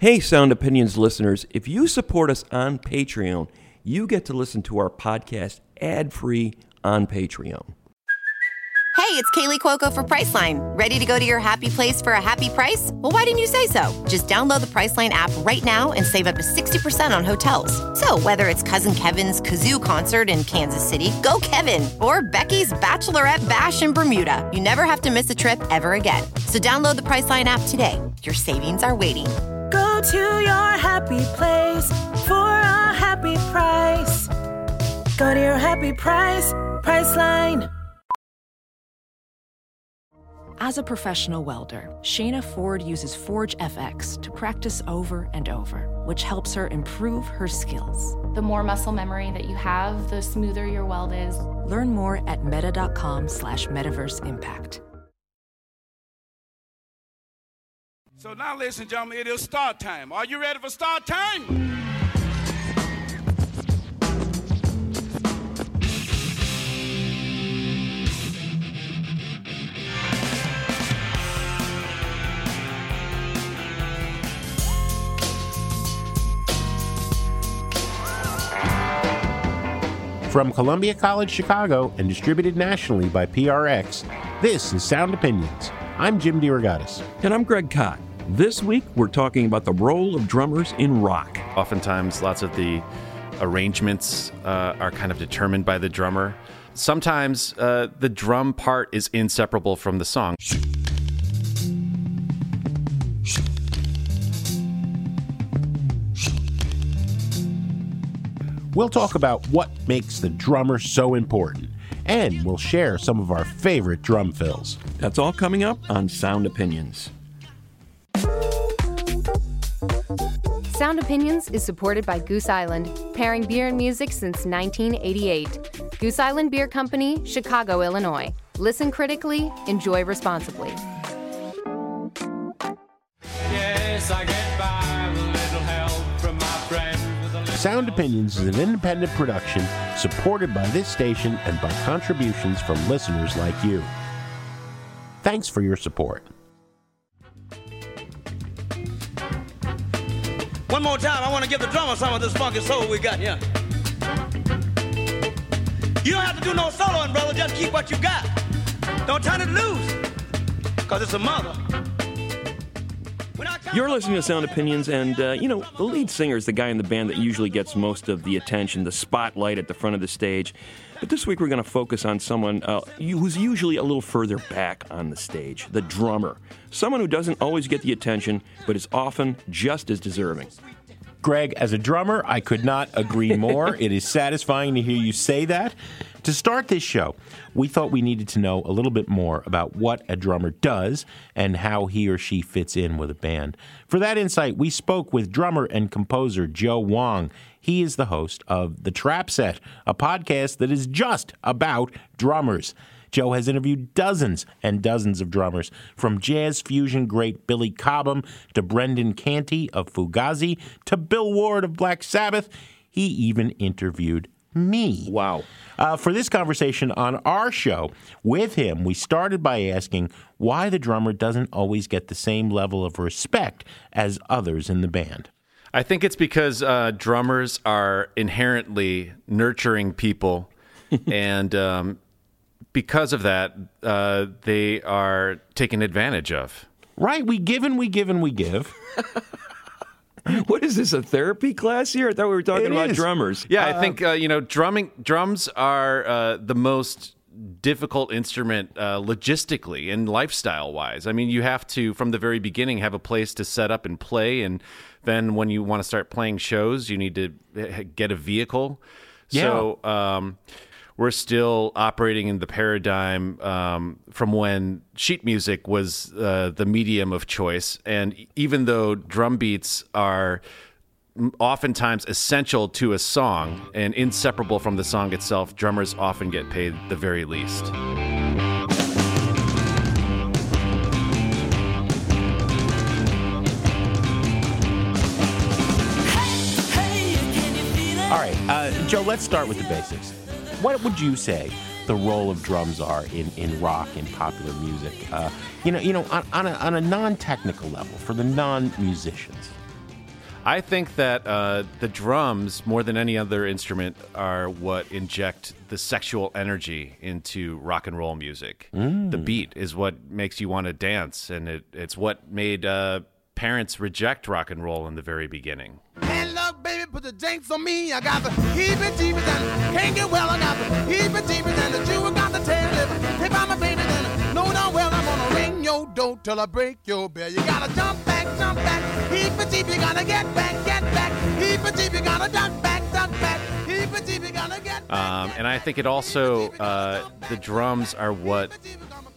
Hey, Sound Opinions listeners, if you support us on Patreon, you get to listen to our podcast ad free on Patreon. Hey, it's Kaley Cuoco for Priceline. Ready to go to your happy place for a happy price? Well, why didn't you say so? Just download the Priceline app right now and save up to 60% on hotels. So, whether it's Cousin Kevin's Kazoo concert in Kansas City, go Kevin, or Becky's Bachelorette Bash in Bermuda, you never have to miss a trip ever again. So, download the Priceline app today. Your savings are waiting Go to your happy place for a happy price. Go to your happy price, Priceline. As a professional welder, Shayna Ford uses Forge FX to practice over and over, which helps her improve her skills. The more muscle memory that you have, the smoother your weld is. Learn more at meta.com slash metaverse impact. So now, ladies and gentlemen, it is start time. Are you ready for start time? From Columbia College Chicago and distributed nationally by PRX, this is Sound Opinions. I'm Jim DeRogatis. And I'm Greg Kot. This week, we're talking about the role of drummers in rock. Oftentimes, lots of the arrangements uh, are kind of determined by the drummer. Sometimes uh, the drum part is inseparable from the song. We'll talk about what makes the drummer so important, and we'll share some of our favorite drum fills. That's all coming up on Sound Opinions. Sound Opinions is supported by Goose Island, pairing beer and music since 1988. Goose Island Beer Company, Chicago, Illinois. Listen critically, enjoy responsibly. Yes, I get by with a little help from my friends. with a little- Sound Opinions is an independent production supported by this station and by contributions from listeners like you. Thanks for your support. One more time, I want to give the drummer some of this funky soul we got here. You don't have to do no soloing, brother. Just keep what you got. Don't turn it loose, because it's a mother. When I count- You're listening to Sound Opinions, and uh, you know, the lead singer is the guy in the band that usually gets most of the attention, the spotlight at the front of the stage. But this week we're going to focus on someone uh, who's usually a little further back on the stage, the drummer. Someone who doesn't always get the attention, but is often just as deserving. Greg, as a drummer, I could not agree more. it is satisfying to hear you say that. To start this show, we thought we needed to know a little bit more about what a drummer does and how he or she fits in with a band. For that insight, we spoke with drummer and composer Joe Wong. He is the host of The Trap Set, a podcast that is just about drummers. Joe has interviewed dozens and dozens of drummers, from jazz fusion great Billy Cobham to Brendan Canty of Fugazi to Bill Ward of Black Sabbath. He even interviewed me. Wow. Uh, for this conversation on our show with him, we started by asking why the drummer doesn't always get the same level of respect as others in the band. I think it's because uh, drummers are inherently nurturing people, and um, because of that, uh, they are taken advantage of. Right? We give and we give and we give. What is this, a therapy class here? I thought we were talking It about is. drummers. Yeah, I think uh, you know drumming. Drums are uh, the most difficult instrument uh, logistically and lifestyle wise. I mean, you have to from the very beginning have a place to set up and play, and then when you want to start playing shows, you need to eh, get a vehicle. So um, we're still operating in the paradigm um, from when sheet music was uh, the medium of choice, and even though drum beats are oftentimes essential to a song and inseparable from the song itself, drummers often get paid the very least. All right, uh, Joe, let's start with the basics. What would you say the role of drums are in, in rock and popular music? Uh, you know, you know, on, on a, on a non-technical level for the non-musicians. I think that uh, the drums, more than any other instrument, are what inject the sexual energy into rock and roll music. Mm. The beat is what makes you want to dance, and it, it's what made uh, parents reject rock and roll in the very beginning. The jinx on me. I got the heebie jeebies and can't get well. I got the heebie jeebies and the Jew got the tail. If, if I'm a baby, then no, no, well, I'm gonna ring your door till I break your bell. You gotta jump back, jump back. Heebie jeebie, you gotta get back, get back. Heebie jeebie, you gotta duck back, duck back. Heebie jeebie, you gotta get Um, and I think it also, uh, the drums are what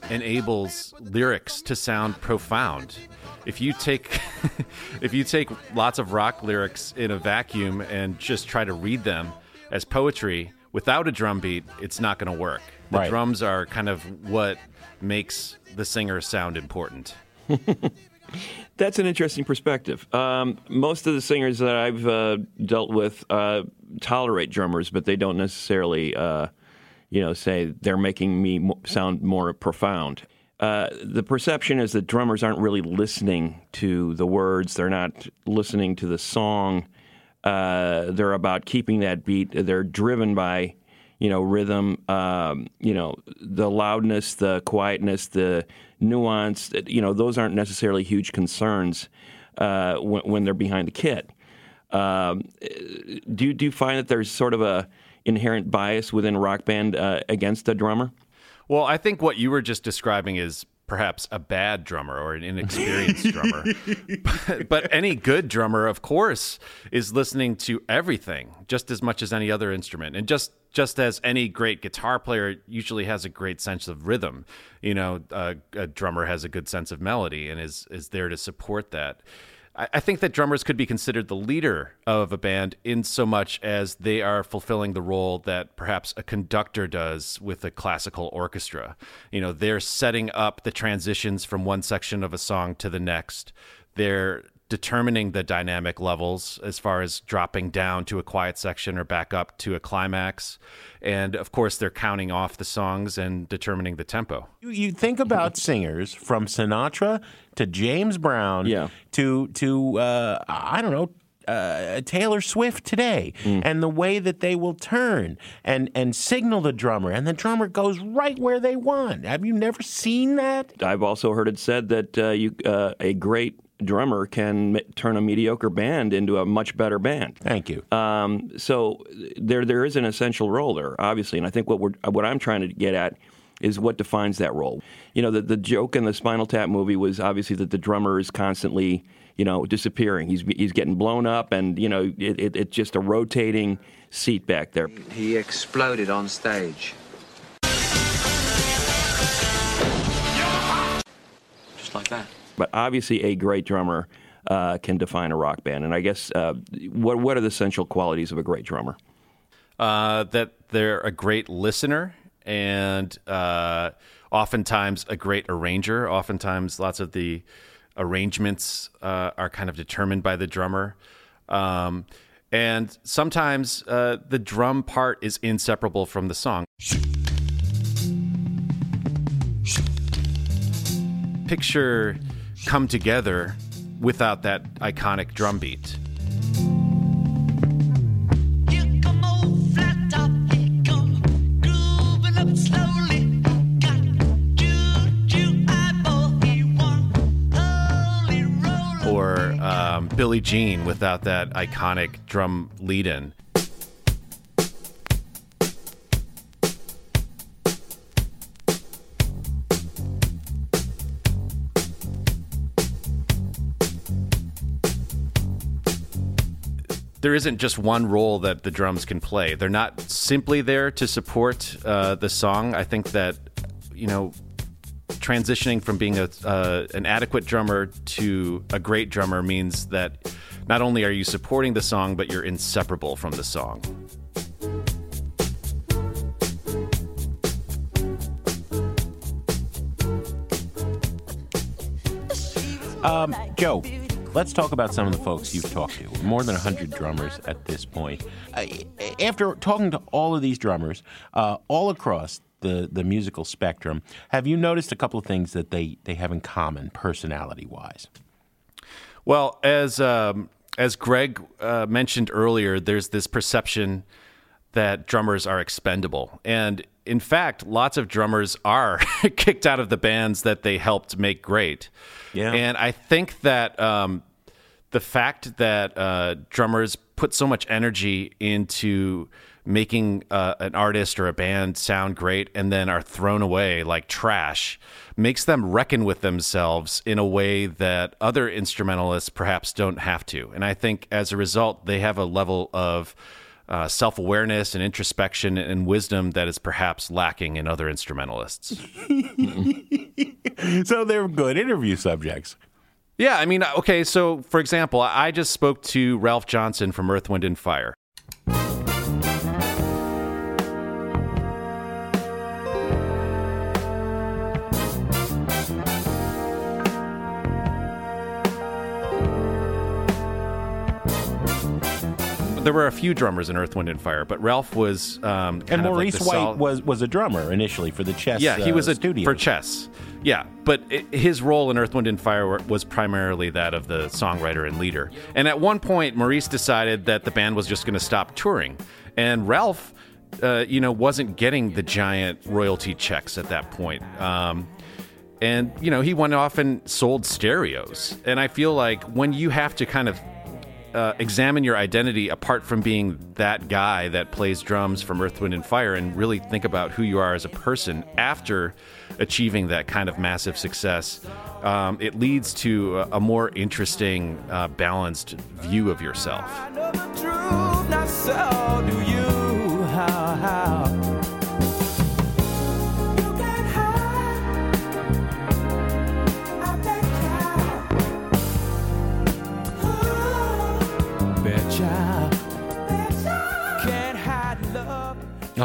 enables lyrics to sound profound. If you take, if you take lots of rock lyrics in a vacuum and just try to read them as poetry without a drum beat, it's not going to work. The Right. drums are kind of what makes the singer sound important. That's an interesting perspective. Um, most of the singers that I've uh, dealt with uh, tolerate drummers, but they don't necessarily, uh, you know, say they're making me mo- sound more profound. Uh, the perception is that drummers aren't really listening to the words. They're not listening to the song. Uh, they're about keeping that beat. They're driven by, you know, rhythm. Um, you know, the loudness, the quietness, the nuance. You know, those aren't necessarily huge concerns uh, when, when they're behind the kit. Um, do you, do you find that there's sort of a inherent bias within rock band uh, against a drummer? Well, I think what you were just describing is perhaps a bad drummer or an inexperienced drummer. But, but any good drummer, of course, is listening to everything just as much as any other instrument. And just just as any great guitar player usually has a great sense of rhythm, you know, uh, a drummer has a good sense of melody and is is there to support that. I think that drummers could be considered the leader of a band in so much as they are fulfilling the role that perhaps a conductor does with a classical orchestra. You know, they're setting up the transitions from one section of a song to the next. They're determining the dynamic levels as far as dropping down to a quiet section or back up to a climax. And of course, they're counting off the songs and determining the tempo. You, you think about singers from Sinatra to James Brown to to uh, I don't know uh, Taylor Swift today, and the way that they will turn and and signal the drummer, and the drummer goes right where they want. Have you never seen that? I've also heard it said that uh, you uh, a great drummer can m- turn a mediocre band into a much better band. Thank you. Um, so there there is an essential role there, obviously, and I think what we're what I'm trying to get at is what defines that role. You know, the the joke in the Spinal Tap movie was obviously that the drummer is constantly you know disappearing. He's he's getting blown up, and you know it, it, it's just a rotating seat back there. He exploded on stage. Just like that. But obviously, a great drummer uh, can define a rock band. And I guess uh, what what are the essential qualities of a great drummer? uh, that they're a great listener and uh, oftentimes a great arranger. Oftentimes, lots of the arrangements uh, are kind of determined by the drummer. Um, and sometimes uh, the drum part is inseparable from the song. Picture come together without that iconic drum beat. or um, Billie Jean without that iconic drum lead in. There isn't just one role that the drums can play. They're not simply there to support uh, the song. I think that, you know, transitioning from being a, uh, an adequate drummer to a great drummer means that not only are you supporting the song, but you're inseparable from the song. Um, Joe, let's talk about some of the folks you've talked to. More than 100 drummers at this point. After talking to all of these drummers, uh, all across the, the musical spectrum, have you noticed a couple of things that they, they have in common, personality wise? Well, as um, as Greg uh, mentioned earlier, there's this perception that drummers are expendable. And in fact, lots of drummers are kicked out of the bands that they helped make great. Yeah. And I think that um, the fact that uh, drummers put so much energy into making uh, an artist or a band sound great and then are thrown away like trash makes them reckon with themselves in a way that other instrumentalists perhaps don't have to. And I think as a result, they have a level of uh, self awareness and introspection and wisdom that is perhaps lacking in other instrumentalists. so they're good interview subjects. Yeah, I mean, okay, so for example, I just spoke to Ralph Johnson from Earth, Wind, and Fire. There were a few drummers in Earth, Wind, and Fire, but Ralph was um, And like Maurice the White sol- was was a drummer initially for the chess. Yeah, he uh, was a studio for chess. Yeah, but i his role in Earth, Wind, and Fire was primarily that of the songwriter and leader. And at one point, Maurice decided that the band was just going to stop touring, and Ralph, uh, you know, wasn't getting the giant royalty checks at that point. Um, and you know, he went off and sold stereos. And I feel like when you have to kind of uh, examine your identity apart from being that guy that plays drums from Earth, Wind, and Fire and really think about who you are as a person after achieving that kind of massive success, um, it leads to a, a more interesting, uh, balanced view of yourself.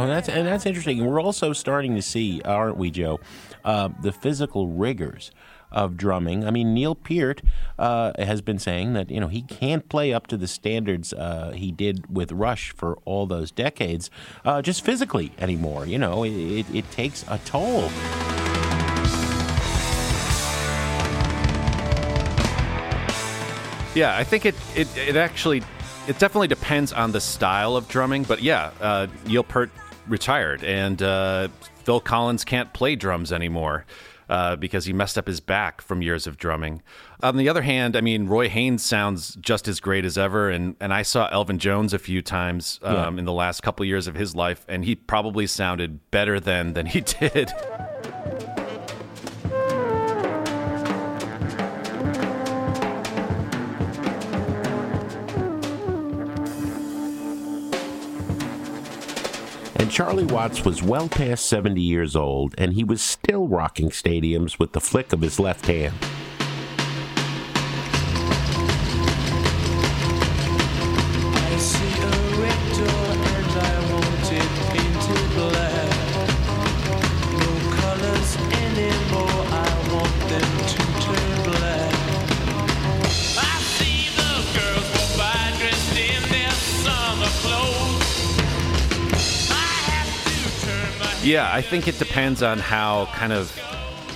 Oh, that's and that's interesting. We're also starting to see, aren't we, Joe, uh, the physical rigors of drumming. I mean, Neil Peart uh, has been saying that you know he can't play up to the standards uh, he did with Rush for all those decades, uh, just physically anymore. You know, it, it, it takes a toll. Yeah, I think it, it, it actually, it definitely depends on the style of drumming. But yeah, uh, Neil Peart retired, and uh, Phil Collins can't play drums anymore uh, because he messed up his back from years of drumming. On the other hand, I mean, Roy Haynes sounds just as great as ever, and, and I saw Elvin Jones a few times um, Yeah. in the last couple years of his life, and he probably sounded better then than he did. Charlie Watts was well past 70 years old, and he was still rocking stadiums with the flick of his left hand. Yeah, I think it depends on how kind of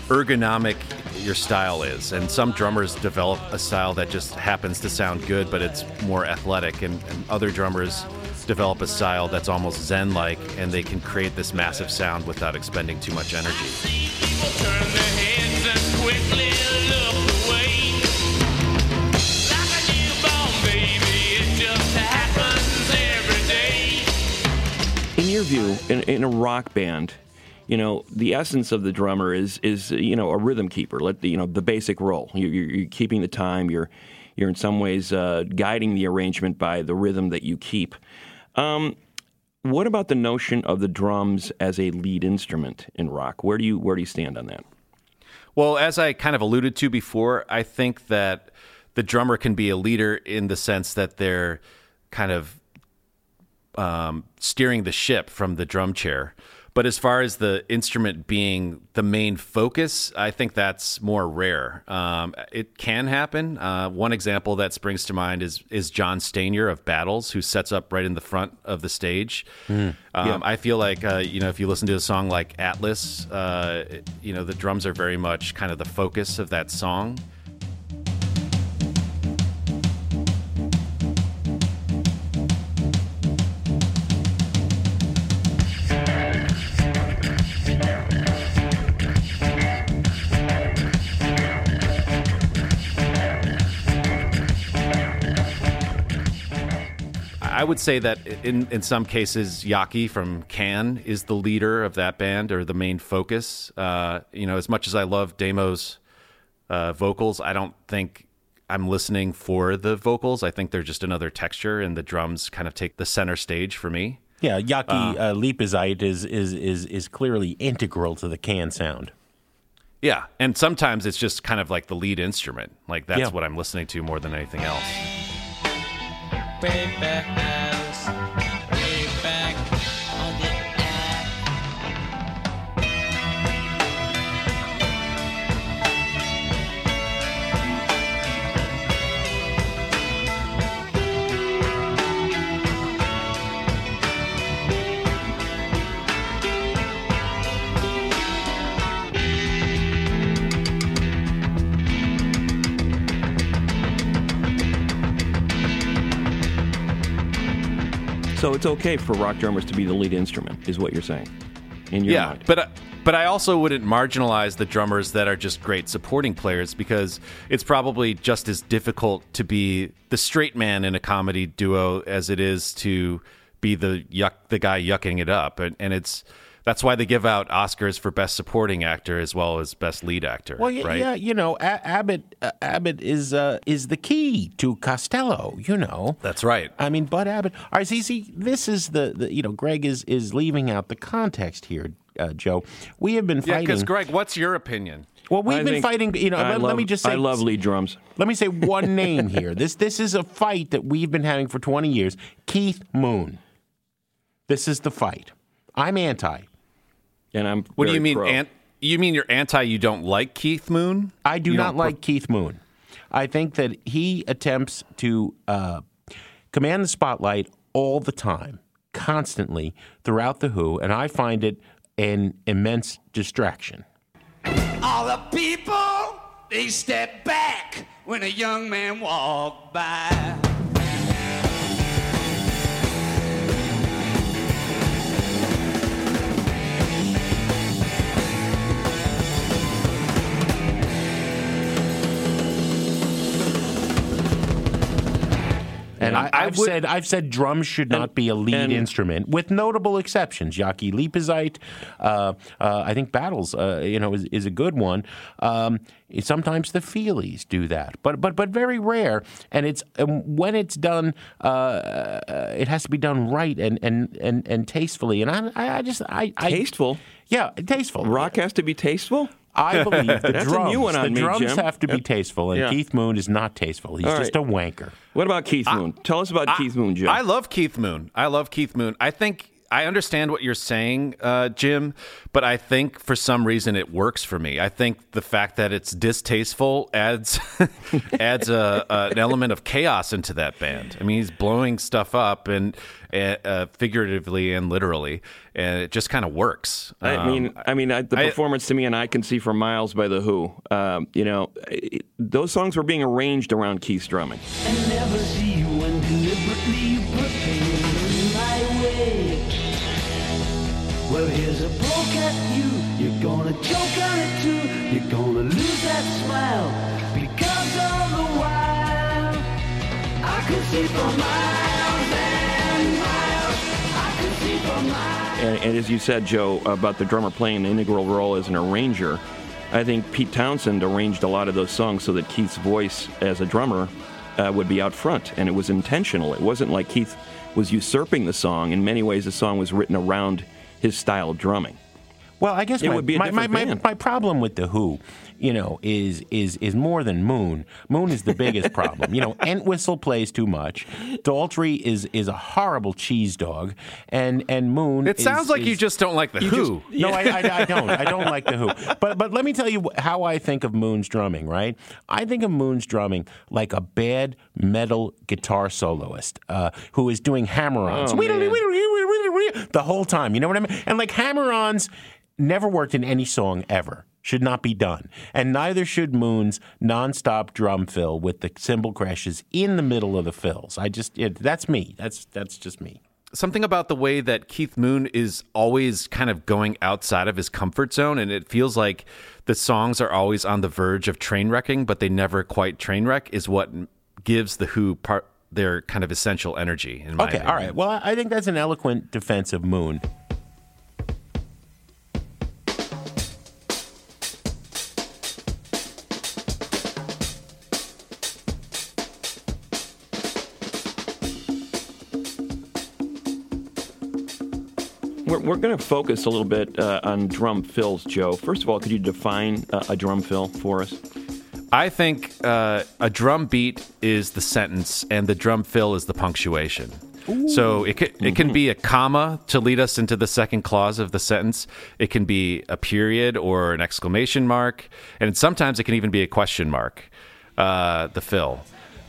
ergonomic your style is. And some drummers develop a style that just happens to sound good, but it's more athletic. And, and other drummers develop a style that's almost zen like, and they can create this massive sound without expending too much energy. In in, a rock band, you know, the essence of the drummer is is you know a rhythm keeper. Let the you know the basic role. You're, you're, you're keeping the time. You're you're in some ways uh, guiding the arrangement by the rhythm that you keep. Um, what about the notion of the drums as a lead instrument in rock? Where do you where do you stand on that? Well, as I kind of alluded to before, I think that the drummer can be a leader in the sense that they're kind of um, steering the ship from the drum chair. But as far as the instrument being the main focus, I think that's more rare. Um, it can happen. Uh, one example that springs to mind is is John Stanier of Battles, who sets up right in the front of the stage. Mm, Um, yeah. I feel like uh, you know if you listen to a song like Atlas, uh, you know the drums are very much kind of the focus of that song. I would say that in in some cases, Jaki from Can is the leader of that band or the main focus. Uh, you know, as much as I love Damo's uh, vocals, I don't think I'm listening for the vocals. I think they're just another texture, and the drums kind of take the center stage for me. Yeah, Jaki uh, Liebezeit is, is is is clearly integral to the can sound. Yeah, and sometimes it's just kind of like the lead instrument. Like that's Yeah. what I'm listening to more than anything else. Baby So it's okay for rock drummers to be the lead instrument, is what you're saying. In your yeah, mind. but but I also wouldn't marginalize the drummers that are just great supporting players because it's probably just as difficult to be the straight man in a comedy duo as it is to be the yuck the guy yucking it up, and, and it's that's why they give out Oscars for best supporting actor as well as best lead actor. Well, yeah, right? yeah you know, A- Abbott uh, Abbott is uh, is the key to Costello. You know, that's right. I mean, Bud Abbott. All right, see, see, this is the, the you know, Greg is is leaving out the context here, uh, Joe. We have been fighting. Yeah, because Greg, what's your opinion? well, we've I been fighting. You know, let, love, let me just say, I love lead drums. Let me say one name here. This this is a fight that we've been having for 20 years. Keith Moon. This is the fight. I'm anti. And I'm What do you mean? Ant, you mean you're anti? You don't like Keith Moon? I do You not don't- like Keith Moon. I think that he attempts to uh, command the spotlight all the time, constantly throughout the Who, and I find it an immense distraction. All the people, they step back when a young man walked by. And I, would- said I've said drums should not be a lead and- instrument, with notable exceptions. Jaki Liebezeit, uh, uh, I think Battles, uh, you know, is, is a good one. Um, sometimes the Feelies do that, but but but very rare. And it's um, when it's done, uh, uh, it has to be done right and and and, and tastefully. And I I, I just I, I Tasteful? yeah tasteful. Rock has to be tasteful? I believe the That's a drums. new one the me, drums Jim. have to be tasteful, and Yeah. Keith Moon is not tasteful. He's All just a wanker. What about Keith Moon? Tell us about Keith Moon, Jim. I love Keith Moon. I love Keith Moon. I think I understand what you're saying, uh, Jim, but I think for some reason it works for me. I think the fact that it's distasteful adds adds a, a, an element of chaos into that band. I mean, he's blowing stuff up and uh, uh, figuratively and literally, and it just kind of works. I Um, mean, I mean, I, the I- performance to me, and I can see for miles by the Who. Um, you know, it, those songs were being arranged around Keith's drumming. Well, here's a poke at you. You're gonna choke on it too. You're gonna lose that smile because the. I could see for miles and miles. I could see for miles. And, and as you said, Joe, about the drummer playing an integral role as an arranger, I think Pete Townshend arranged a lot of those songs so that Keith's voice as a drummer uh, would be out front, and it was intentional. It wasn't like Keith was usurping the song. In many ways, the song was written around his style of drumming. Well, I guess It my, would be a my, my, different my, my problem with the Who, you know, is is is more than Moon. Moon is the biggest problem. You know, Entwistle plays too much. Daltrey is is a horrible cheese dog, and and Moon. it is- sounds like is- you just don't like the Who. no, I, I, I don't. I don't like the Who. But but let me tell you how I think of Moon's drumming. Right, I think of Moon's drumming like a bad metal guitar soloist uh, who is doing hammer-ons Oh, man. the whole time. You know what I mean? And like hammer-ons never worked in any song ever. Should not be done. And neither should Moon's nonstop drum fill with the cymbal crashes in the middle of the fills. I just it, that's me. That's that's just me. something about the way that Keith Moon is always kind of going outside of his comfort zone, and it feels like the songs are always on the verge of train wrecking, but they never quite train wreck. Is what gives the Who part their kind of essential energy. In my Okay, opinion. all right. Well, I I think that's an eloquent defense of Moon. We're, we're going to focus a little bit uh, on drum fills, Joe. First of all, could you define uh, a drum fill for us? I think uh, a drum beat is the sentence, and the drum fill is the punctuation. So it can, it can be a comma to lead us into the second clause of the sentence. It can be a period or an exclamation mark, and sometimes it can even be a question mark. Uh, the fill,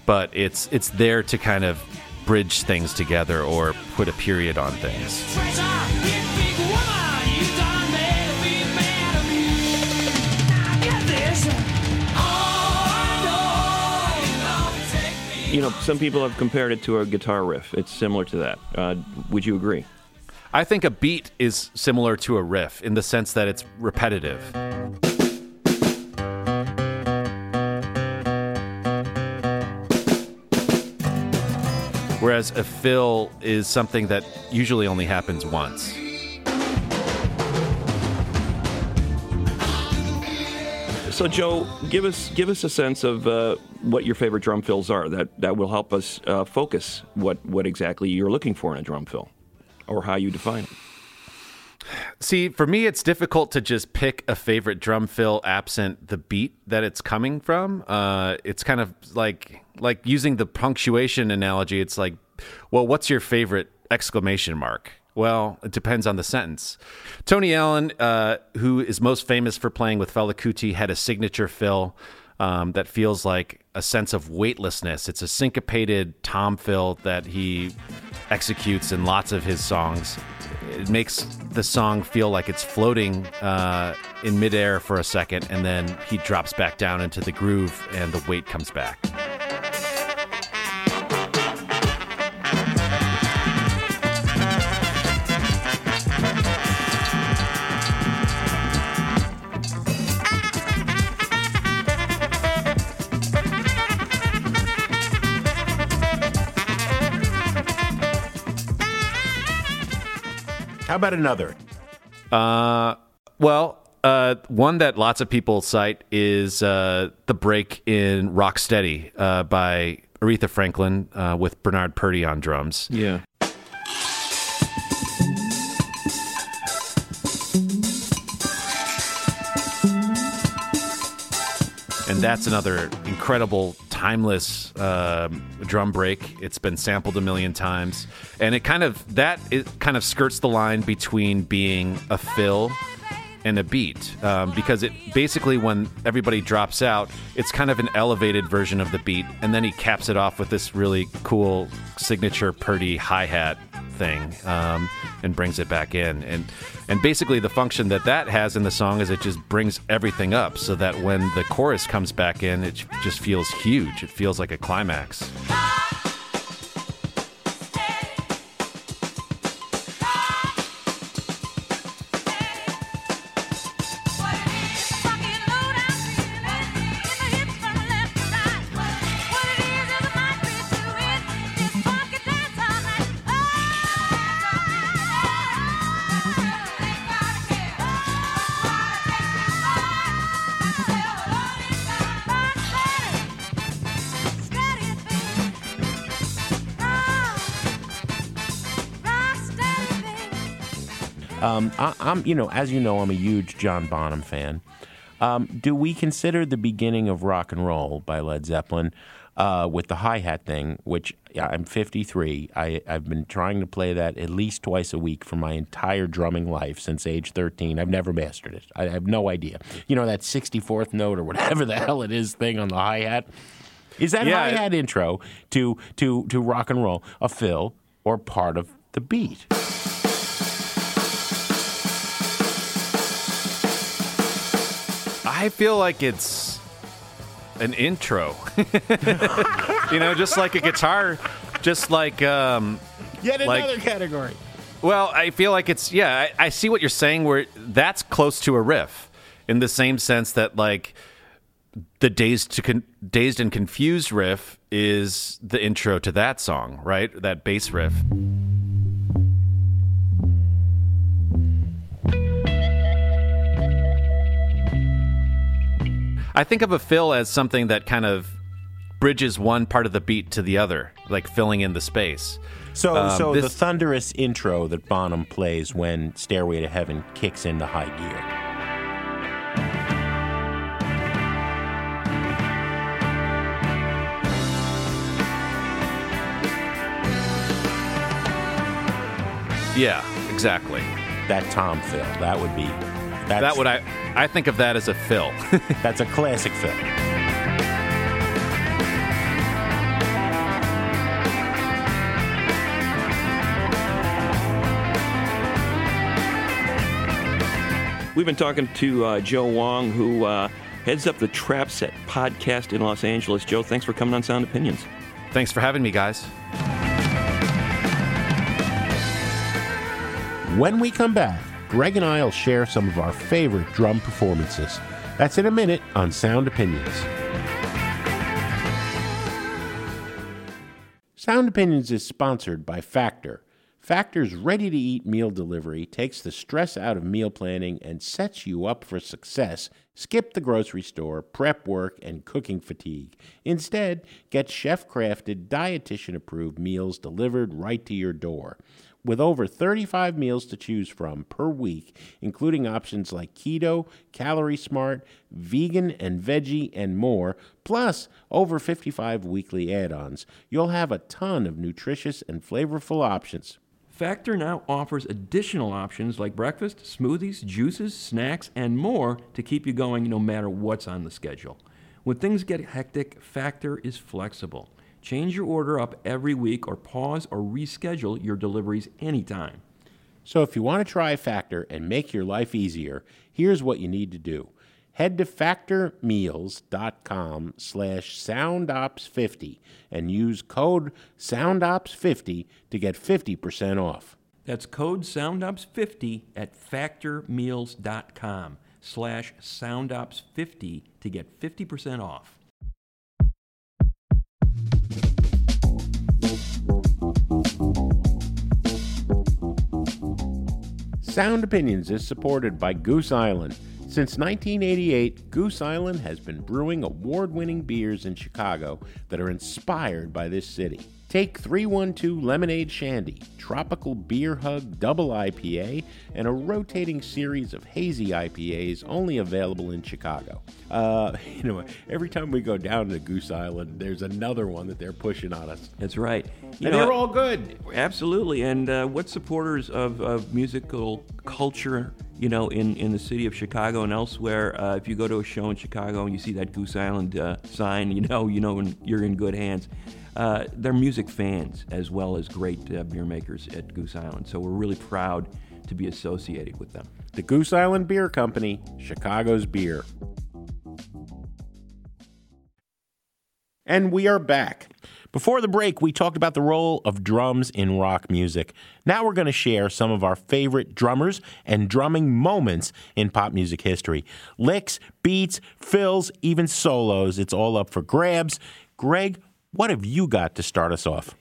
but it's it's there to kind of bridge things together or put a period on things. You know, some people have compared it to a guitar riff. It's similar to that. Uh, would you agree? I think a beat is similar to a riff in the sense that it's repetitive. Whereas a fill is something that usually only happens once. So, Joe, give us give us a sense of uh, what your favorite drum fills are. That that will help us uh, focus what what exactly you're looking for in a drum fill, or how you define it. See, for me, it's difficult to just pick a favorite drum fill absent the beat that it's coming from. Uh, it's kind of like like using the punctuation analogy. It's like, well, what's your favorite exclamation mark? Well, it depends on the sentence. Tony Allen, uh, who is most famous for playing with Fela Kuti, had a signature fill um, that feels like a sense of weightlessness. It's a syncopated tom fill that he executes in lots of his songs. It makes the song feel like it's floating uh, in midair for a second, and then he drops back down into the groove, and the weight comes back. How about another? Uh, well, uh, one that lots of people cite is uh, the break in Rocksteady uh, by Aretha Franklin uh, with Bernard Purdie on drums. Yeah. That's another incredible timeless um, drum break. It's been sampled a million times. And it kind of that it kind of skirts the line between being a fill and a beat um, because it basically when everybody drops out it's kind of an elevated version of the beat and then he caps it off with this really cool signature Purdie hi-hat thing um, and brings it back in. And and basically the function that that has in the song is it just brings everything up so that when the chorus comes back in it just feels huge. It feels like a climax Um, I, I'm, you know, as you know, I'm a huge John Bonham fan. Um, do we consider the beginning of rock and roll by Led Zeppelin uh, with the hi hat thing, which I'm 53. I, I've been trying to play that at least twice a week for my entire drumming life since age 13. I've never mastered it. I have no idea. You know, that 64th note or whatever the hell it is thing on the hi hat? Is that Yeah, hi hat intro to, to, to rock and roll a fill or part of the beat? I feel like it's an intro. you know, just like a guitar, just like um Yet Like- another category. Well, I feel like it's yeah. I, I see what you're saying. Where that's close to a riff, in the same sense that like the dazed to con- dazed and confused riff is the intro to that song, right? That bass riff. I think of a fill as something that kind of bridges one part of the beat to the other, like filling in the space. So, Um, so the thunderous intro that Bonham plays when Stairway to Heaven kicks into high gear. Yeah, exactly. That Tom fill, that would be. That's, that would I I think of that as a fill. that's a classic fill. We've been talking to uh, Joe Wong, who uh, heads up the Trap Set podcast in Los Angeles. Joe, thanks for coming on Sound Opinions. Thanks for having me, guys. When we come back, Greg and I will share some of our favorite drum performances. That's in a minute on Sound Opinions. Sound Opinions is sponsored by Factor. Factor's ready to eat meal delivery takes the stress out of meal planning and sets you up for success. Skip the grocery store, prep work, and cooking fatigue. Instead, get chef crafted, dietitian approved meals delivered right to your door. With over 35 meals to choose from per week, including options like keto, calorie smart, vegan and veggie, and more, plus over 55 weekly add ons, you'll have a ton of nutritious and flavorful options. Factor now offers additional options like breakfast, smoothies, juices, snacks, and more to keep you going no matter what's on the schedule. When things get hectic, Factor is flexible. Change your order up every week or pause or reschedule your deliveries anytime. So if you want to try Factor and make your life easier, here's what you need to do. Head to factormeals.com slash soundops50 and use code soundops50 to get 50% off. That's code SoundOps50 at factormeals.com slash SoundOps50 to get 50% off. Sound Opinions is supported by Goose Island. Since 1988, Goose Island has been brewing award winning beers in Chicago that are inspired by this city. Take 312 Lemonade Shandy, Tropical Beer Hug Double IPA, and a rotating series of hazy IPAs only available in Chicago. Uh, you know, every time we go down to Goose Island, there's another one that they're pushing on us. That's right. You and know, they're all good. Absolutely. And uh, what supporters of, of musical culture, you know, in, in the city of Chicago and elsewhere, uh, if you go to a show in Chicago and you see that Goose Island uh, sign, you know, you know, you're in good hands. Uh, they're music fans as well as great uh, beer makers at Goose Island. So we're really proud to be associated with them. The Goose Island Beer Company, Chicago's beer. And we are back. Before the break, we talked about the role of drums in rock music. Now we're going to share some of our favorite drummers and drumming moments in pop music history. Licks, beats, fills, even solos. It's all up for grabs. Greg, what have you got to start us off?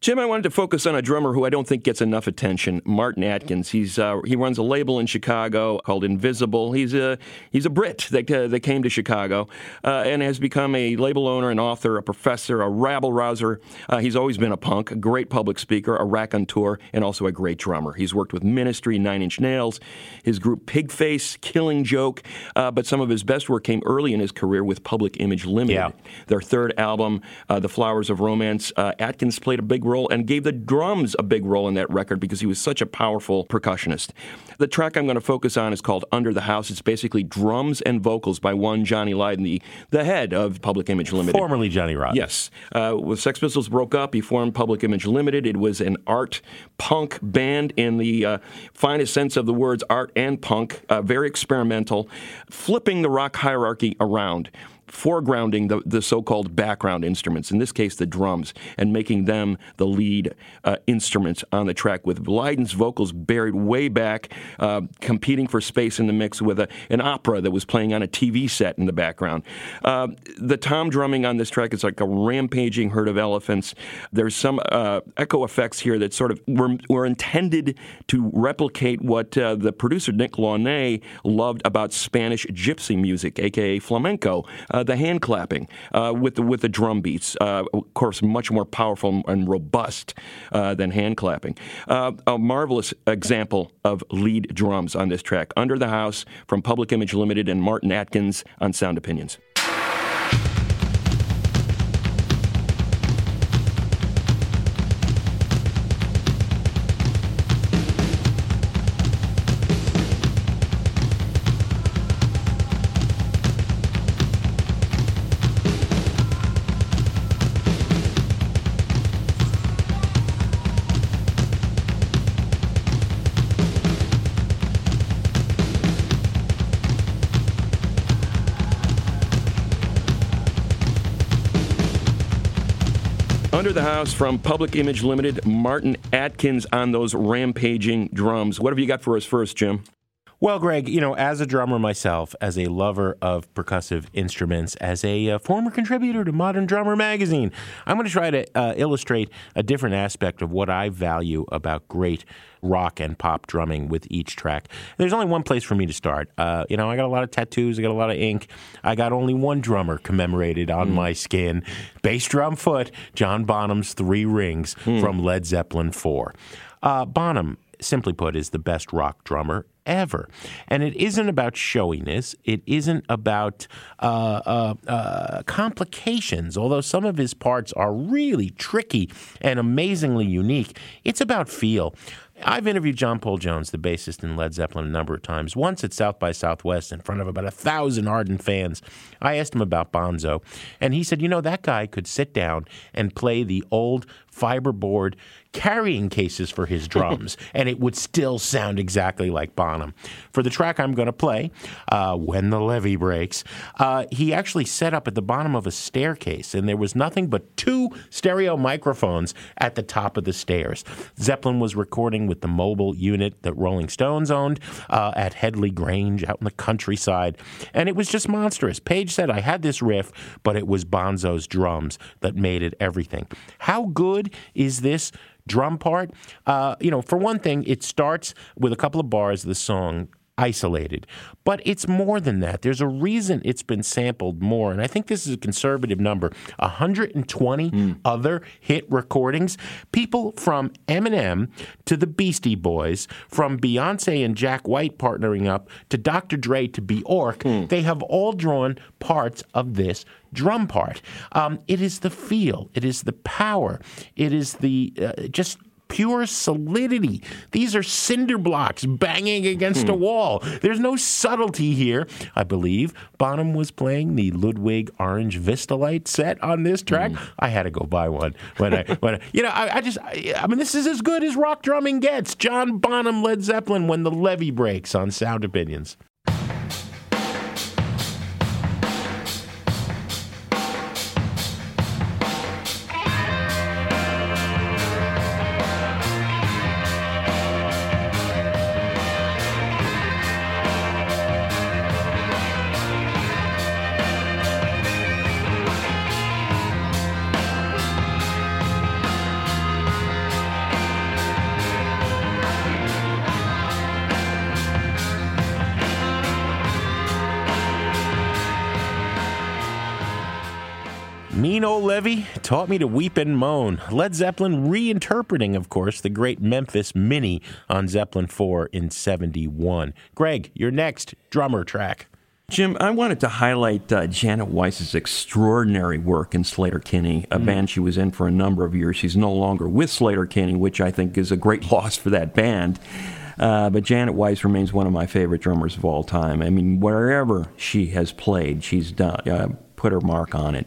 Jim, I wanted to focus on a drummer who I don't think gets enough attention, Martin Atkins. He's uh, he runs a label in Chicago called Invisible. He's a he's a Brit that uh, that came to Chicago uh, and has become a label owner, an author, a professor, a rabble rouser. Uh, he's always been a punk, a great public speaker, a raconteur, and also a great drummer. He's worked with Ministry, Nine Inch Nails, his group Pigface, Killing Joke, uh, but some of his best work came early in his career with Public Image Limited. Yeah. Their third album, uh, The Flowers of Romance, uh, Atkins played a big role and gave the drums a big role in that record because he was such a powerful percussionist. The track I'm going to focus on is called Under the House. It's basically drums and vocals by one Johnny Lydon, the, the head of Public Image Limited. Formerly Johnny Rotten. Yes. Uh, when Sex Pistols broke up, he formed Public Image Limited. It was an art punk band in the uh, finest sense of the words art and punk, uh, very experimental, flipping the rock hierarchy around. Foregrounding the, the so-called background instruments, in this case the drums, and making them the lead uh, instruments on the track, with Lydon's vocals buried way back, uh, competing for space in the mix with a, an opera that was playing on a TV set in the background. Uh, the tom drumming on this track is like a rampaging herd of elephants. There's some uh, echo effects here that sort of were, were intended to replicate what uh, the producer Nick Launay loved about Spanish gypsy music, aka flamenco. Uh, the hand clapping uh, with the with the drum beats, uh, of course, much more powerful and robust uh, than hand clapping. Uh, a marvelous example of lead drums on this track, "Under the House" from Public Image Limited and Martin Atkins on Sound Opinions. Under the House from Public Image Limited, Martin Atkins on those rampaging drums. What have you got for us first, Jim? Well, Greg, you know, as a drummer myself, as a lover of percussive instruments, as a uh, former contributor to Modern Drummer magazine, I'm going to try to uh, illustrate a different aspect of what I value about great rock and pop drumming with each track. There's only one place for me to start. Uh, you know, I got a lot of tattoos, I got a lot of ink. I got only one drummer commemorated on my skin bass drum foot, John Bonham's Three Rings from Led Zeppelin 4. Uh, Bonham, simply put, is the best rock drummer ever. And it isn't about showiness. It isn't about uh, uh, uh, complications, although some of his parts are really tricky and amazingly unique. It's about feel. I've interviewed John Paul Jones, the bassist in Led Zeppelin, a number of times. Once at South by Southwest in front of about a thousand ardent fans. I asked him about Bonzo, and he said, You know, that guy could sit down and play the old fiberboard carrying cases for his drums, and it would still sound exactly like Bonham. For the track I'm going to play, uh, When the Levee Breaks, uh, he actually set up at the bottom of a staircase, and there was nothing but two stereo microphones at the top of the stairs. Zeppelin was recording with the mobile unit that Rolling Stones owned uh, at Headley Grange out in the countryside, and it was just monstrous. Page said, I had this riff, but it was Bonzo's drums that made it everything. How good is this? Drum part. Uh, you know, for one thing, it starts with a couple of bars of the song isolated. But it's more than that. There's a reason it's been sampled more. And I think this is a conservative number 120 other hit recordings. People from Eminem to the Beastie Boys, from Beyonce and Jack White partnering up to Dr. Dre to Bjork, they have all drawn parts of this drum part. Um, it is the feel, it is the power, it is the uh, just pure solidity. These are cinder blocks banging against a hmm. wall. There's no subtlety here. I believe Bonham was playing the Ludwig Orange Vistalite set on this track. Hmm. I had to go buy one when I, when I, you know, I, I just, I, I mean, this is as good as rock drumming gets. John Bonham, Led Zeppelin, when the levee breaks on Sound Opinions. Taught me to weep and moan. Led Zeppelin reinterpreting, of course, the great Memphis Minnie on Zeppelin 4 in 71. Greg, your next drummer track. Jim, I wanted to highlight uh, Janet Weiss's extraordinary work in Sleater-Kinney, a band she was in for a number of years. She's no longer with Sleater-Kinney, which I think is a great loss for that band. Uh, but Janet Weiss remains one of my favorite drummers of all time. I mean, wherever she has played, she's done uh, put her mark on it.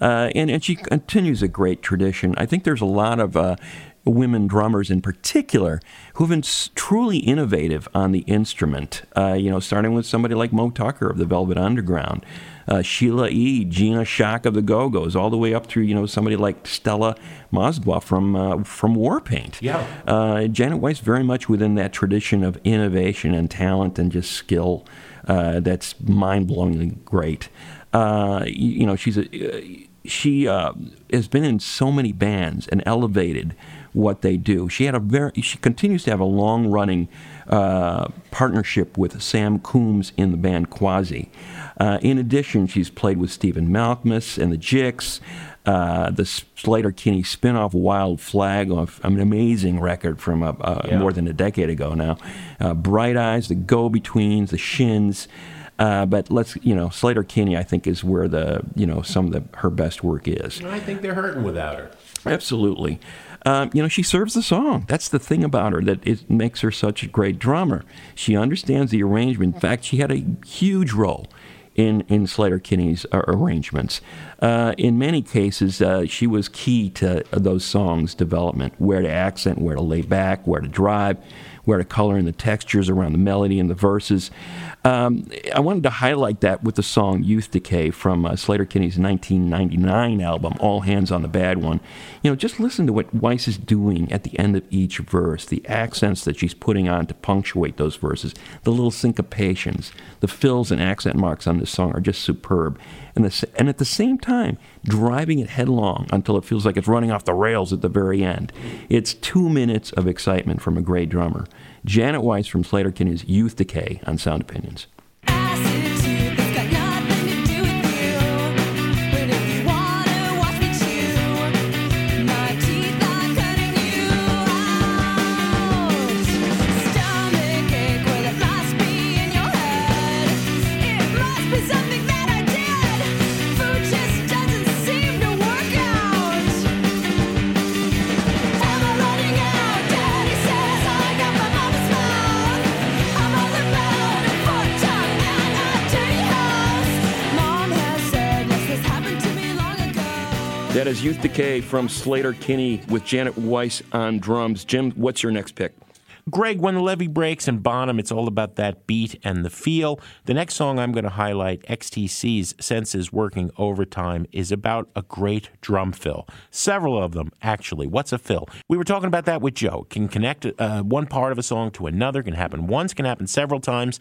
Uh, and, and she continues a great tradition. I think there's a lot of uh, women drummers in particular who have been truly innovative on the instrument. Uh, you know, starting with somebody like Moe Tucker of the Velvet Underground, uh, Sheila E., Gina Shock of the Go Go's, all the way up through you know somebody like Stella Mozgawa from uh, from Warpaint. Yeah. Uh, Janet Weiss very much within that tradition of innovation and talent and just skill uh, that's mind-blowingly great. Uh, you, you know, she's a she uh, has been in so many bands and elevated what they do. She had a very she continues to have a long running uh, partnership with Sam Coomes in the band Quasi. Uh, in addition, she's played with Stephen Malkmus and the Jicks. Uh, the Sleater-Kinney spin-off Wild Flag, an amazing record from uh, uh, Yeah. more than a decade ago now. Uh, Bright Eyes, the Go-Betweens, the Shins. Uh, but let's, you know, Sleater-Kinney, I think, is where the, you know, some of the, her best work is. I think they're hurting without her. Absolutely. Um, you know, she serves the song. That's the thing about her that it makes her such a great drummer. She understands the arrangement. In fact, she had a huge role in, in Sleater-Kinney's uh, arrangements. Uh, in many cases, uh, she was key to those songs' development where to accent, where to lay back, where to drive, where to color in the textures around the melody and the verses. Um, I wanted to highlight that with the song Youth Decay from uh, Sleater-Kinney's 1999 album, All Hands on the Bad One. You know, just listen to what Weiss is doing at the end of each verse, the accents that she's putting on to punctuate those verses, the little syncopations, the fills and accent marks on this song are just superb. And, the, and at the same time, driving it headlong until it feels like it's running off the rails at the very end. It's two minutes of excitement from a great drummer. Janet Weiss from Sleater-Kinney's Youth Decay on Sound Opinions. That is Youth Decay from Sleater-Kinney with Janet Weiss on drums. Jim, what's your next pick? Greg, when the levee breaks and Bonham, it's all about that beat and the feel. The next song I'm going to highlight, XTC's Senses Working Overtime, is about a great drum fill. Several of them, actually. What's a fill? We were talking about that with Joe. Can connect uh, one part of a song to another, can happen once, can happen several times.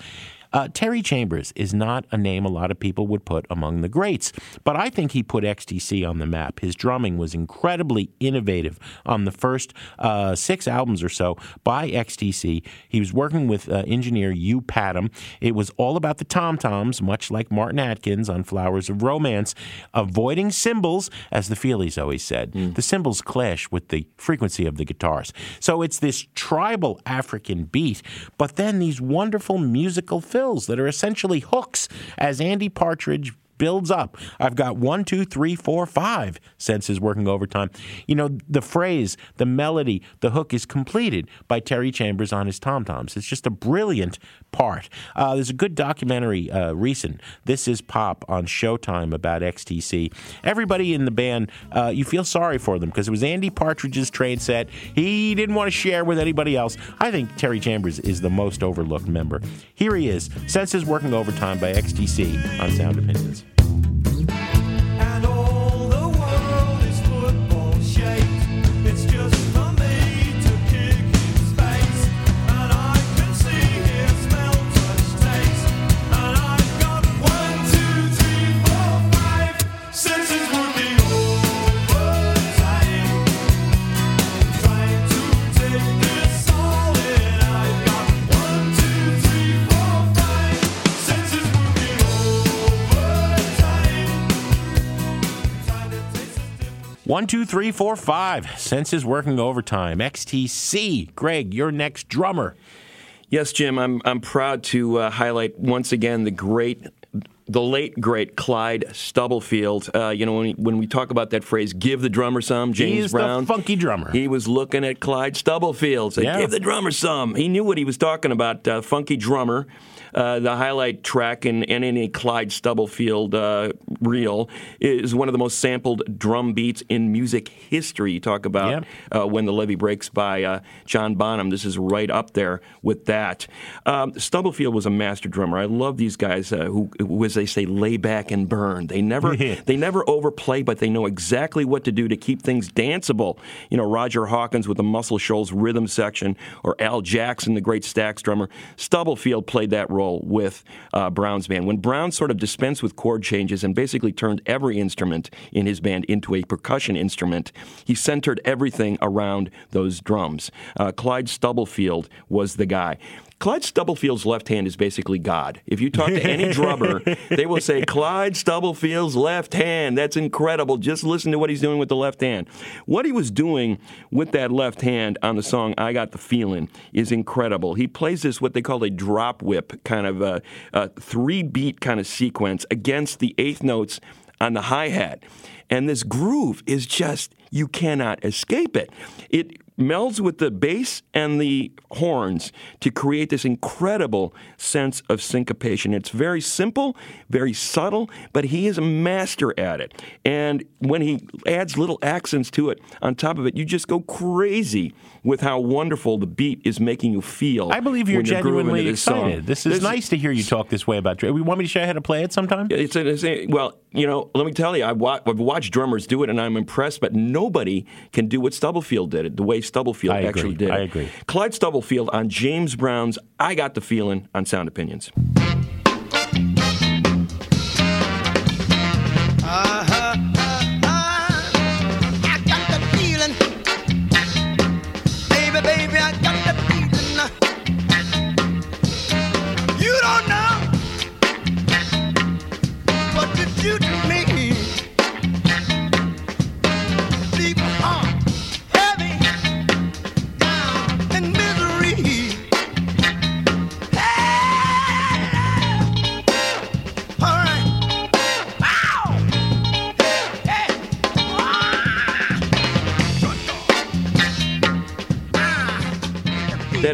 Uh, Terry Chambers is not a name a lot of people would put among the greats, but I think he put XTC on the map. His drumming was incredibly innovative on the first uh, six albums or so by XTC. He was working with uh, engineer Hugh Padgham. It was all about the tom toms, much like Martin Atkins on Flowers of Romance, avoiding cymbals, as the Feelies always said. The cymbals clash with the frequency of the guitars. So it's this tribal African beat, but then these wonderful musical fills that are essentially hooks as Andy Partridge builds up. I've got one, two, three, four, five senses working overtime. You know, the phrase, the melody, the hook is completed by Terry Chambers on his tom toms. It's just a brilliant part. Uh, there's a good documentary uh, recent, This Is Pop, on Showtime about XTC. Everybody in the band, uh, you feel sorry for them because it was Andy Partridge's train set. He didn't want to share with anybody else. I think Terry Chambers is the most overlooked member. Here he is, Senses Working Overtime by XTC on Sound Opinions. One, two, three, four, five. Senses working overtime. XTC. Greg, your next drummer. Yes, Jim, I'm, I'm proud to uh, highlight once again the great the late great Clyde Stubblefield. Uh, you know, when we, when we talk about that phrase, "Give the drummer some," James He is the Brown, funky drummer. He was looking at Clyde Stubblefield. Said, Yeah. "Give the drummer some." He knew what he was talking about. Uh, funky drummer. Uh, the highlight track in, in any Clyde Stubblefield uh, reel is one of the most sampled drum beats in music history. You talk about uh, When the Levee Breaks by uh, John Bonham. This is right up there with that. Um, Stubblefield was a master drummer. I love these guys uh, who, who, as they say, lay back and burn. They never, they never overplay, but they know exactly what to do to keep things danceable. You know, Roger Hawkins with the Muscle Shoals rhythm section, or Al Jackson, the great Stax drummer. Stubblefield played that role with uh, Brown's band. When Brown sort of dispensed with chord changes and basically turned every instrument in his band into a percussion instrument, he centered everything around those drums. Uh, Clyde Stubblefield was the guy. Clyde Stubblefield's left hand is basically God. If you talk to any drummer, they will say, Clyde Stubblefield's left hand. That's incredible. Just listen to what he's doing with the left hand. What he was doing with that left hand on the song I Got the Feeling is incredible. He plays this, what they call a drop whip, kind of a, a three beat kind of sequence against the eighth notes on the hi hat. And this groove is just, you cannot escape it. It melds with the bass and the horns to create this incredible sense of syncopation. It's very simple, very subtle, but he is a master at it. And when he adds little accents to it on top of it, you just go crazy with how wonderful the beat is making you feel. I believe you're genuinely this song. excited. This is nice to hear you talk this way about. We want me to show you how to play it sometime. It's, a, it's a- well, you know, let me tell you, I wa- I've watched drummers do it, and I'm impressed. But nobody can do what Stubblefield did it, the way Stubblefield I agree. actually did it. I agree. Clyde Stubblefield on James Brown's "I Got the Feeling" on Sound Opinions.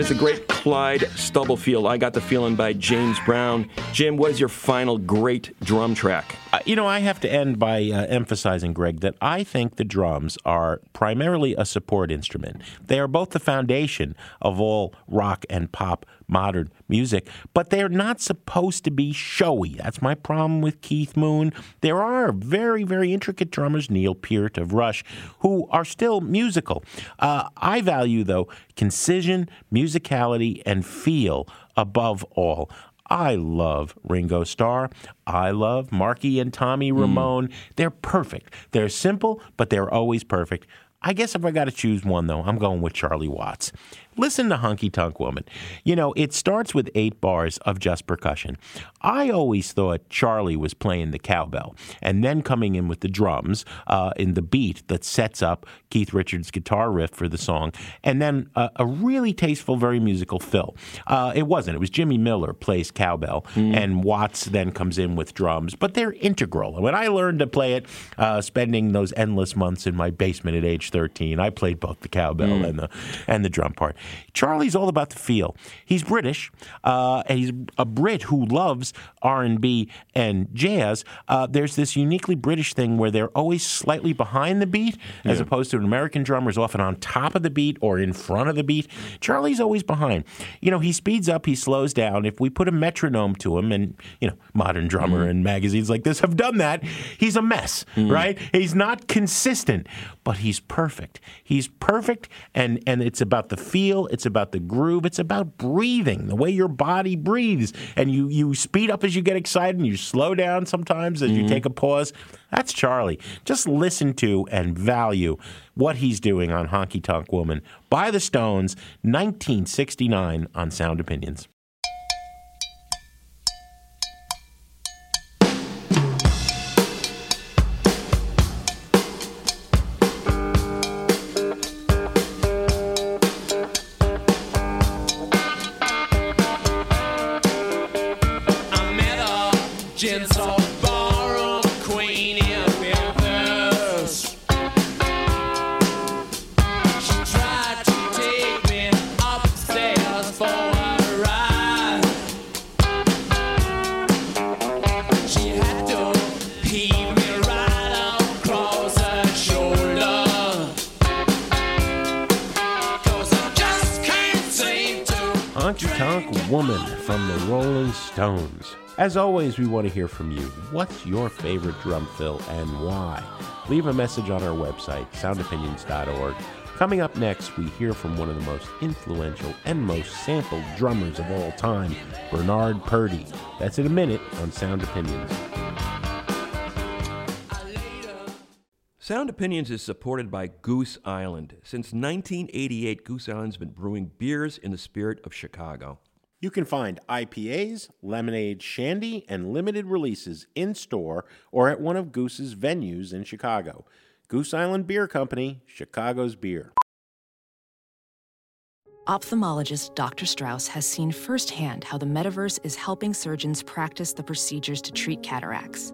Is a great Clyde Stubblefield. I got the feeling by James Brown. Jim, what is your final great drum track? Uh, you know, I have to end by uh, emphasizing, Greg, that I think the drums are primarily a support instrument. They are both the foundation of all rock and pop modern music, but they're not supposed to be showy. That's my problem with Keith Moon. There are very, very intricate drummers, Neil Peart of Rush, who are still musical. Uh, I value, though, concision, musicality, and feel above all. I love Ringo Starr. I love Marky and Tommy Ramone. They're perfect. They're simple, but they're always perfect. I guess if I got to choose one, though, I'm going with Charlie Watts. Listen to Honky Tonk Woman. You know, it starts with eight bars of just percussion. I always thought Charlie was playing the cowbell and then coming in with the drums uh, in the beat that sets up Keith Richards' guitar riff for the song, and then a, a really tasteful, very musical fill. Uh, it wasn't. It was Jimmy Miller plays cowbell, and Watts then comes in with drums, but they're integral. When I learned to play it, uh, spending those endless months in my basement at age 13, I played both the cowbell and the and the drum part. Charlie's all about the feel. He's British, uh, and he's a Brit who loves R and jazz. Uh, there's this uniquely British thing where they're always slightly behind the beat, as opposed to an American drummer is often on top of the beat or in front of the beat. Charlie's always behind. You know, he speeds up, he slows down. If we put a metronome to him, and you know, modern drummer and magazines like this have done that, he's a mess, right? He's not consistent, but he's perfect. He's perfect, and and it's about the feel, it's about the groove, it's about breathing, the way your body breathes, and you you speed up as you get excited, and you slow down sometimes as you mm-hmm. take a pause. That's Charlie. Just listen to and value what he's doing on Honky Tonk Woman by the Stones, 1969 on Sound Opinions. As always, we want to hear from you. What's your favorite drum fill and why? Leave a message on our website, soundopinions.org. Coming up next, we hear from one of the most influential and most sampled drummers of all time, Bernard Purdie. That's in a minute on Sound Opinions. Sound Opinions is supported by Goose Island. Since 1988, Goose Island's been brewing beers in the spirit of Chicago. You can find IPAs, lemonade, shandy, and limited releases in store or at one of Goose's venues in Chicago. Goose Island Beer Company, Chicago's beer. Ophthalmologist Dr. Strauss has seen firsthand how the metaverse is helping surgeons practice the procedures to treat cataracts.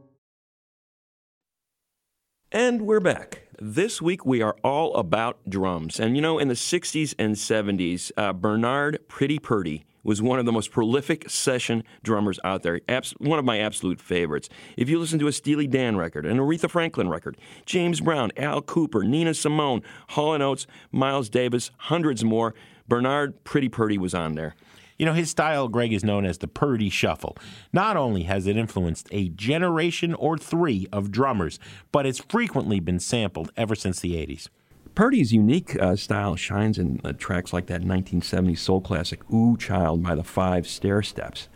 And we're back. This week we are all about drums. And you know, in the 60s and 70s, uh, Bernard Pretty Purdie was one of the most prolific session drummers out there. Abs- one of my absolute favorites. If you listen to a Steely Dan record, an Aretha Franklin record, James Brown, Al Kooper, Nina Simone, Hall & Oates, Miles Davis, hundreds more, Bernard Pretty Purdie was on there. You know, his style, Greg, is known as the Purdie Shuffle. Not only has it influenced a generation or three of drummers, but it's frequently been sampled ever since the 80s. Purdie's unique uh, style shines in uh, tracks like that 1970s soul classic Ooh Child by the Five Stairsteps.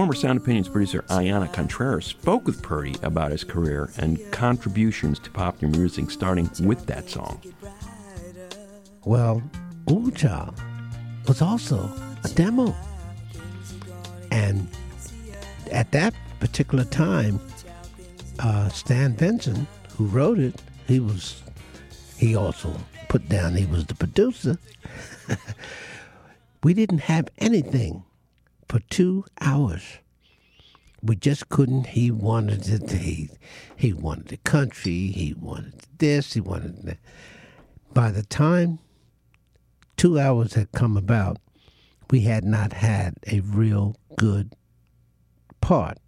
Former Sound Opinions producer Ayana Contreras spoke with Purdie about his career and contributions to popular music, starting with that song. Well, Ooh was also a demo. And at that particular time, uh, Stan Vincent, who wrote it, he was, he also put down he was the producer. we didn't have anything for two hours. We just couldn't. He wanted it. He, he wanted the country. He wanted this. He wanted that. By the time two hours had come about, we had not had a real good part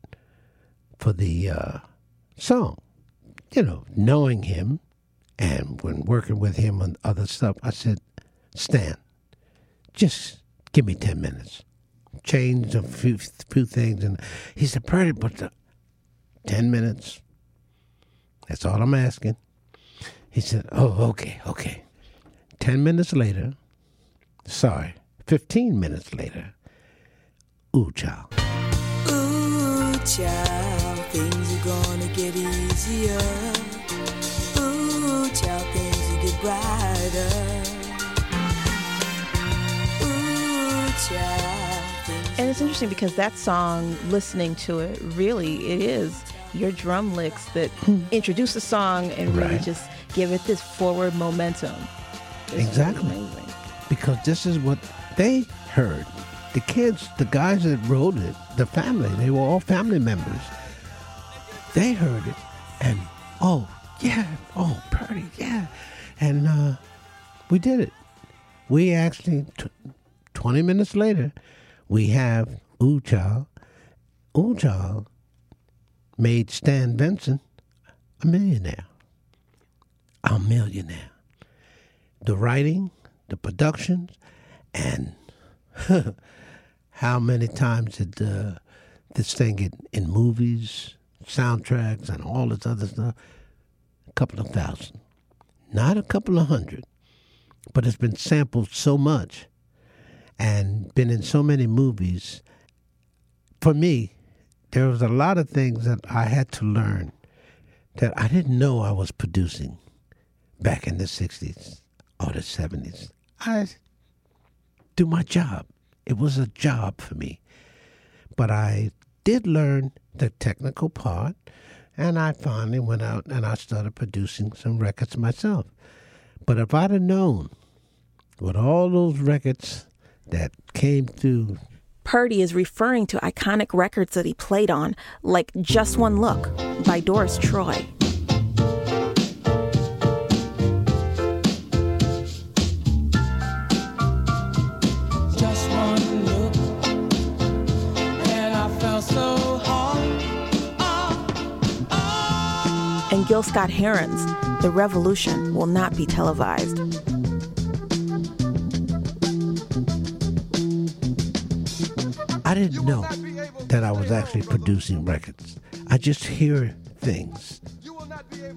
for the uh, song. You know, knowing him and when working with him on other stuff, I said, Stan, just give me 10 minutes. Change a few, few things. And he said, Pretty, but 10 minutes. That's all I'm asking. He said, Oh, okay, okay. 10 minutes later, sorry, 15 minutes later, ooh, child. Ooh, child, things are gonna get easier. Ooh, child, things will get brighter. Ooh, child. It's interesting because that song, listening to it, really, it is your drum licks that introduce the song and really Right. just give it this forward momentum. It's Exactly. amazing. Because this is what they heard. The kids, the guys that wrote it, the family, they were all family members. They heard it and, oh, yeah, oh, pretty, yeah. And uh, we did it. We actually, t- 20 minutes later, we have Ooh Child. Made Stan Vincent a millionaire. A millionaire. The writing, the productions, and how many times did uh, this thing get in movies, soundtracks, and all this other stuff? A couple of thousand. Not a couple of hundred, but it's been sampled so much and been in so many movies. For me, there was a lot of things that I had to learn that I didn't know I was producing back in the 60s or the 70s. I do my job. It was a job for me. But I did learn the technical part And I finally went out and I started producing some records myself. But if I'd have known with all those records that came through Purdie is referring to iconic records that he played on, like Just One Look by Doris Troy. Just one look, and I felt so hard. And Gil Scott Heron's The Revolution Will Not Be Televised. I didn't know that I was actually producing records. I just hear things.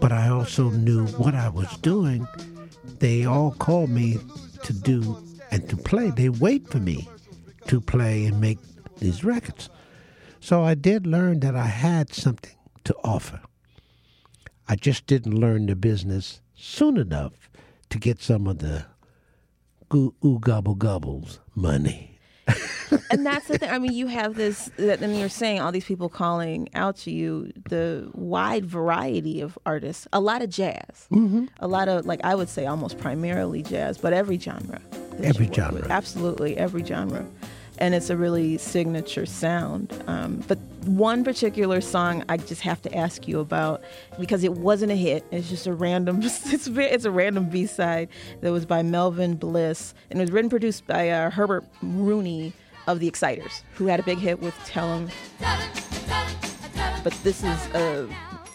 But I also knew what I was doing. They all called me to do and to play. They wait for me to play and make these records. So I did learn that I had something to offer. I just didn't learn the business soon enough to get some of the goo gobble gobbles money. And that's the thing. I mean, you have this, and you're saying all these people calling out to you the wide variety of artists, a lot of jazz, Mhm. a lot of, like, I would say almost primarily jazz, but every genre. Every genre. with. Absolutely, every genre. And it's a really signature sound. Um, but one particular song I just have to ask you about because it wasn't a hit. It's just a random. It's it's a random B side that was by Melvin Bliss and it was written produced by uh, Herbert Rooney of the Exciters, who had a big hit with "Tell 'Em." But this is a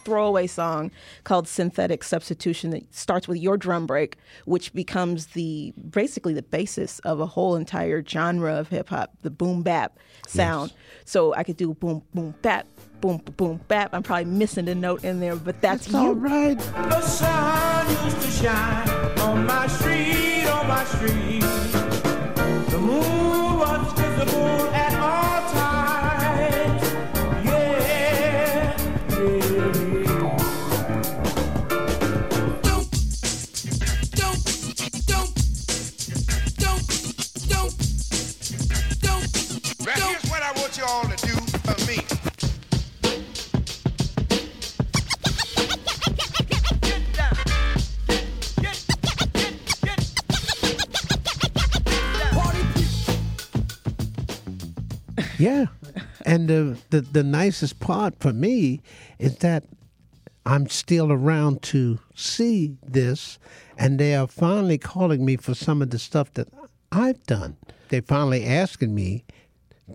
throwaway song called "Synthetic Substitution" that starts with your drum break, which becomes the basically the basis of a whole entire genre of hip hop, the boom bap sound. So I could do boom boom bap, boom boom bap. I'm probably missing a note in there, but that's, That's all you. right. The sun used to shine on my street, on my street. The moon was visible Yeah. And the, the the nicest part for me is that I'm still around to see this and they are finally calling me for some of the stuff that I've done. They're finally asking me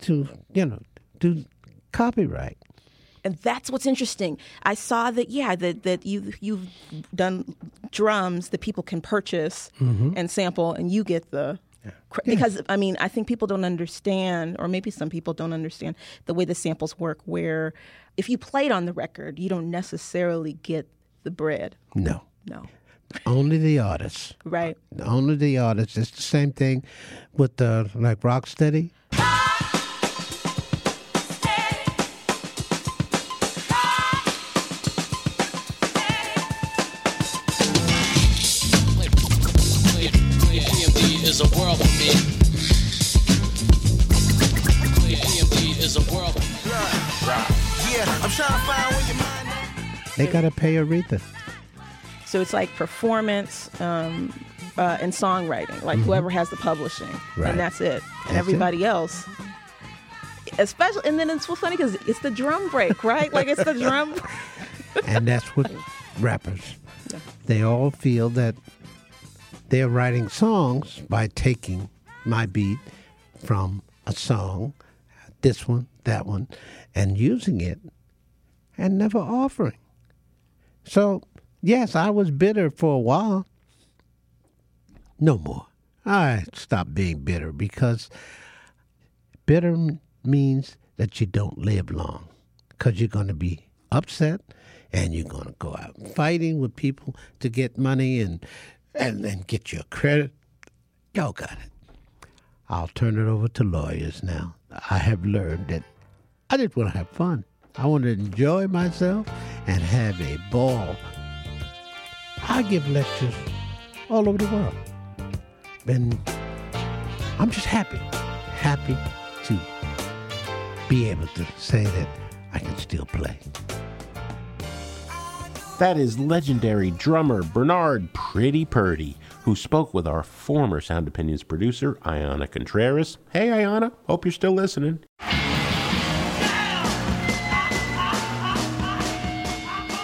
to, you know, do copyright. and that's what's interesting. I saw that yeah that that you you've done drums that people can purchase Mhm. and sample, and you get the cr- because I mean I think people don't understand, or maybe some people don't understand the way the samples work. Where if you played on the record, you don't necessarily get the bread. No. No, Only the artists. right? Only the artists. It's the same thing with the like Rocksteady. They gotta pay Aretha. So it's like performance um, uh, and songwriting, like Mhm. whoever has the publishing, Right. and that's it. That's and everybody else, especially, and then it's so funny because it's the drum break, right? like it's the drum. and that's what rappers they all feel that they're writing songs by taking my beat from a song this one that one and using it and never offering so yes i was bitter for a while no more i stopped being bitter because bitter means that you don't live long because you're going to be upset and you're going to go out fighting with people to get money and and then get your credit. Y'all got it. I'll turn it over to lawyers now. I have learned that I just want to have fun. I want to enjoy myself and have a ball. I give lectures all over the world. And I'm just happy, happy to be able to say that I can still play. That is legendary drummer Bernard Pretty Purdie, who spoke with our former Sound Opinions producer, Ayana Contreras. Hey, Ayana, hope you're still listening.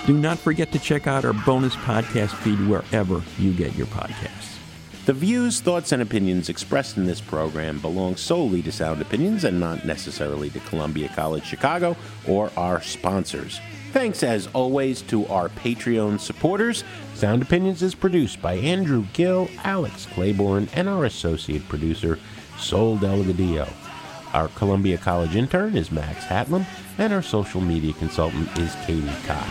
Do not forget to check out our bonus podcast feed wherever you get your podcasts. The views, thoughts, and opinions expressed in this program belong solely to Sound Opinions and not necessarily to Columbia College Chicago or our sponsors. Thanks, as always, to our Patreon supporters. Sound Opinions is produced by Andrew Gill, Alex Claiborne, and our associate producer, Sol Delgadillo. Our Columbia College intern is Max Hatlam, and our social media consultant is Katie Cox.